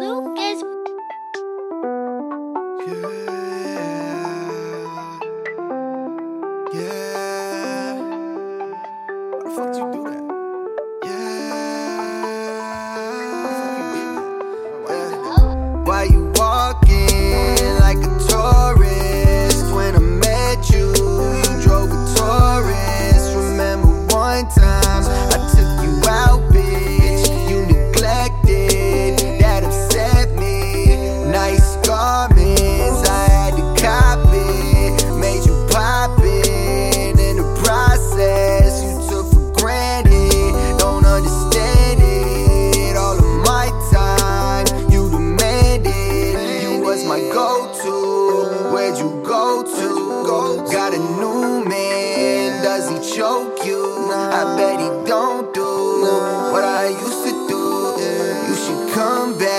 Lucas. Yeah. Yeah. Why the fuck you do that? you go to? Got a new man, does he choke you? I bet he don't do what I used to do. You should come back.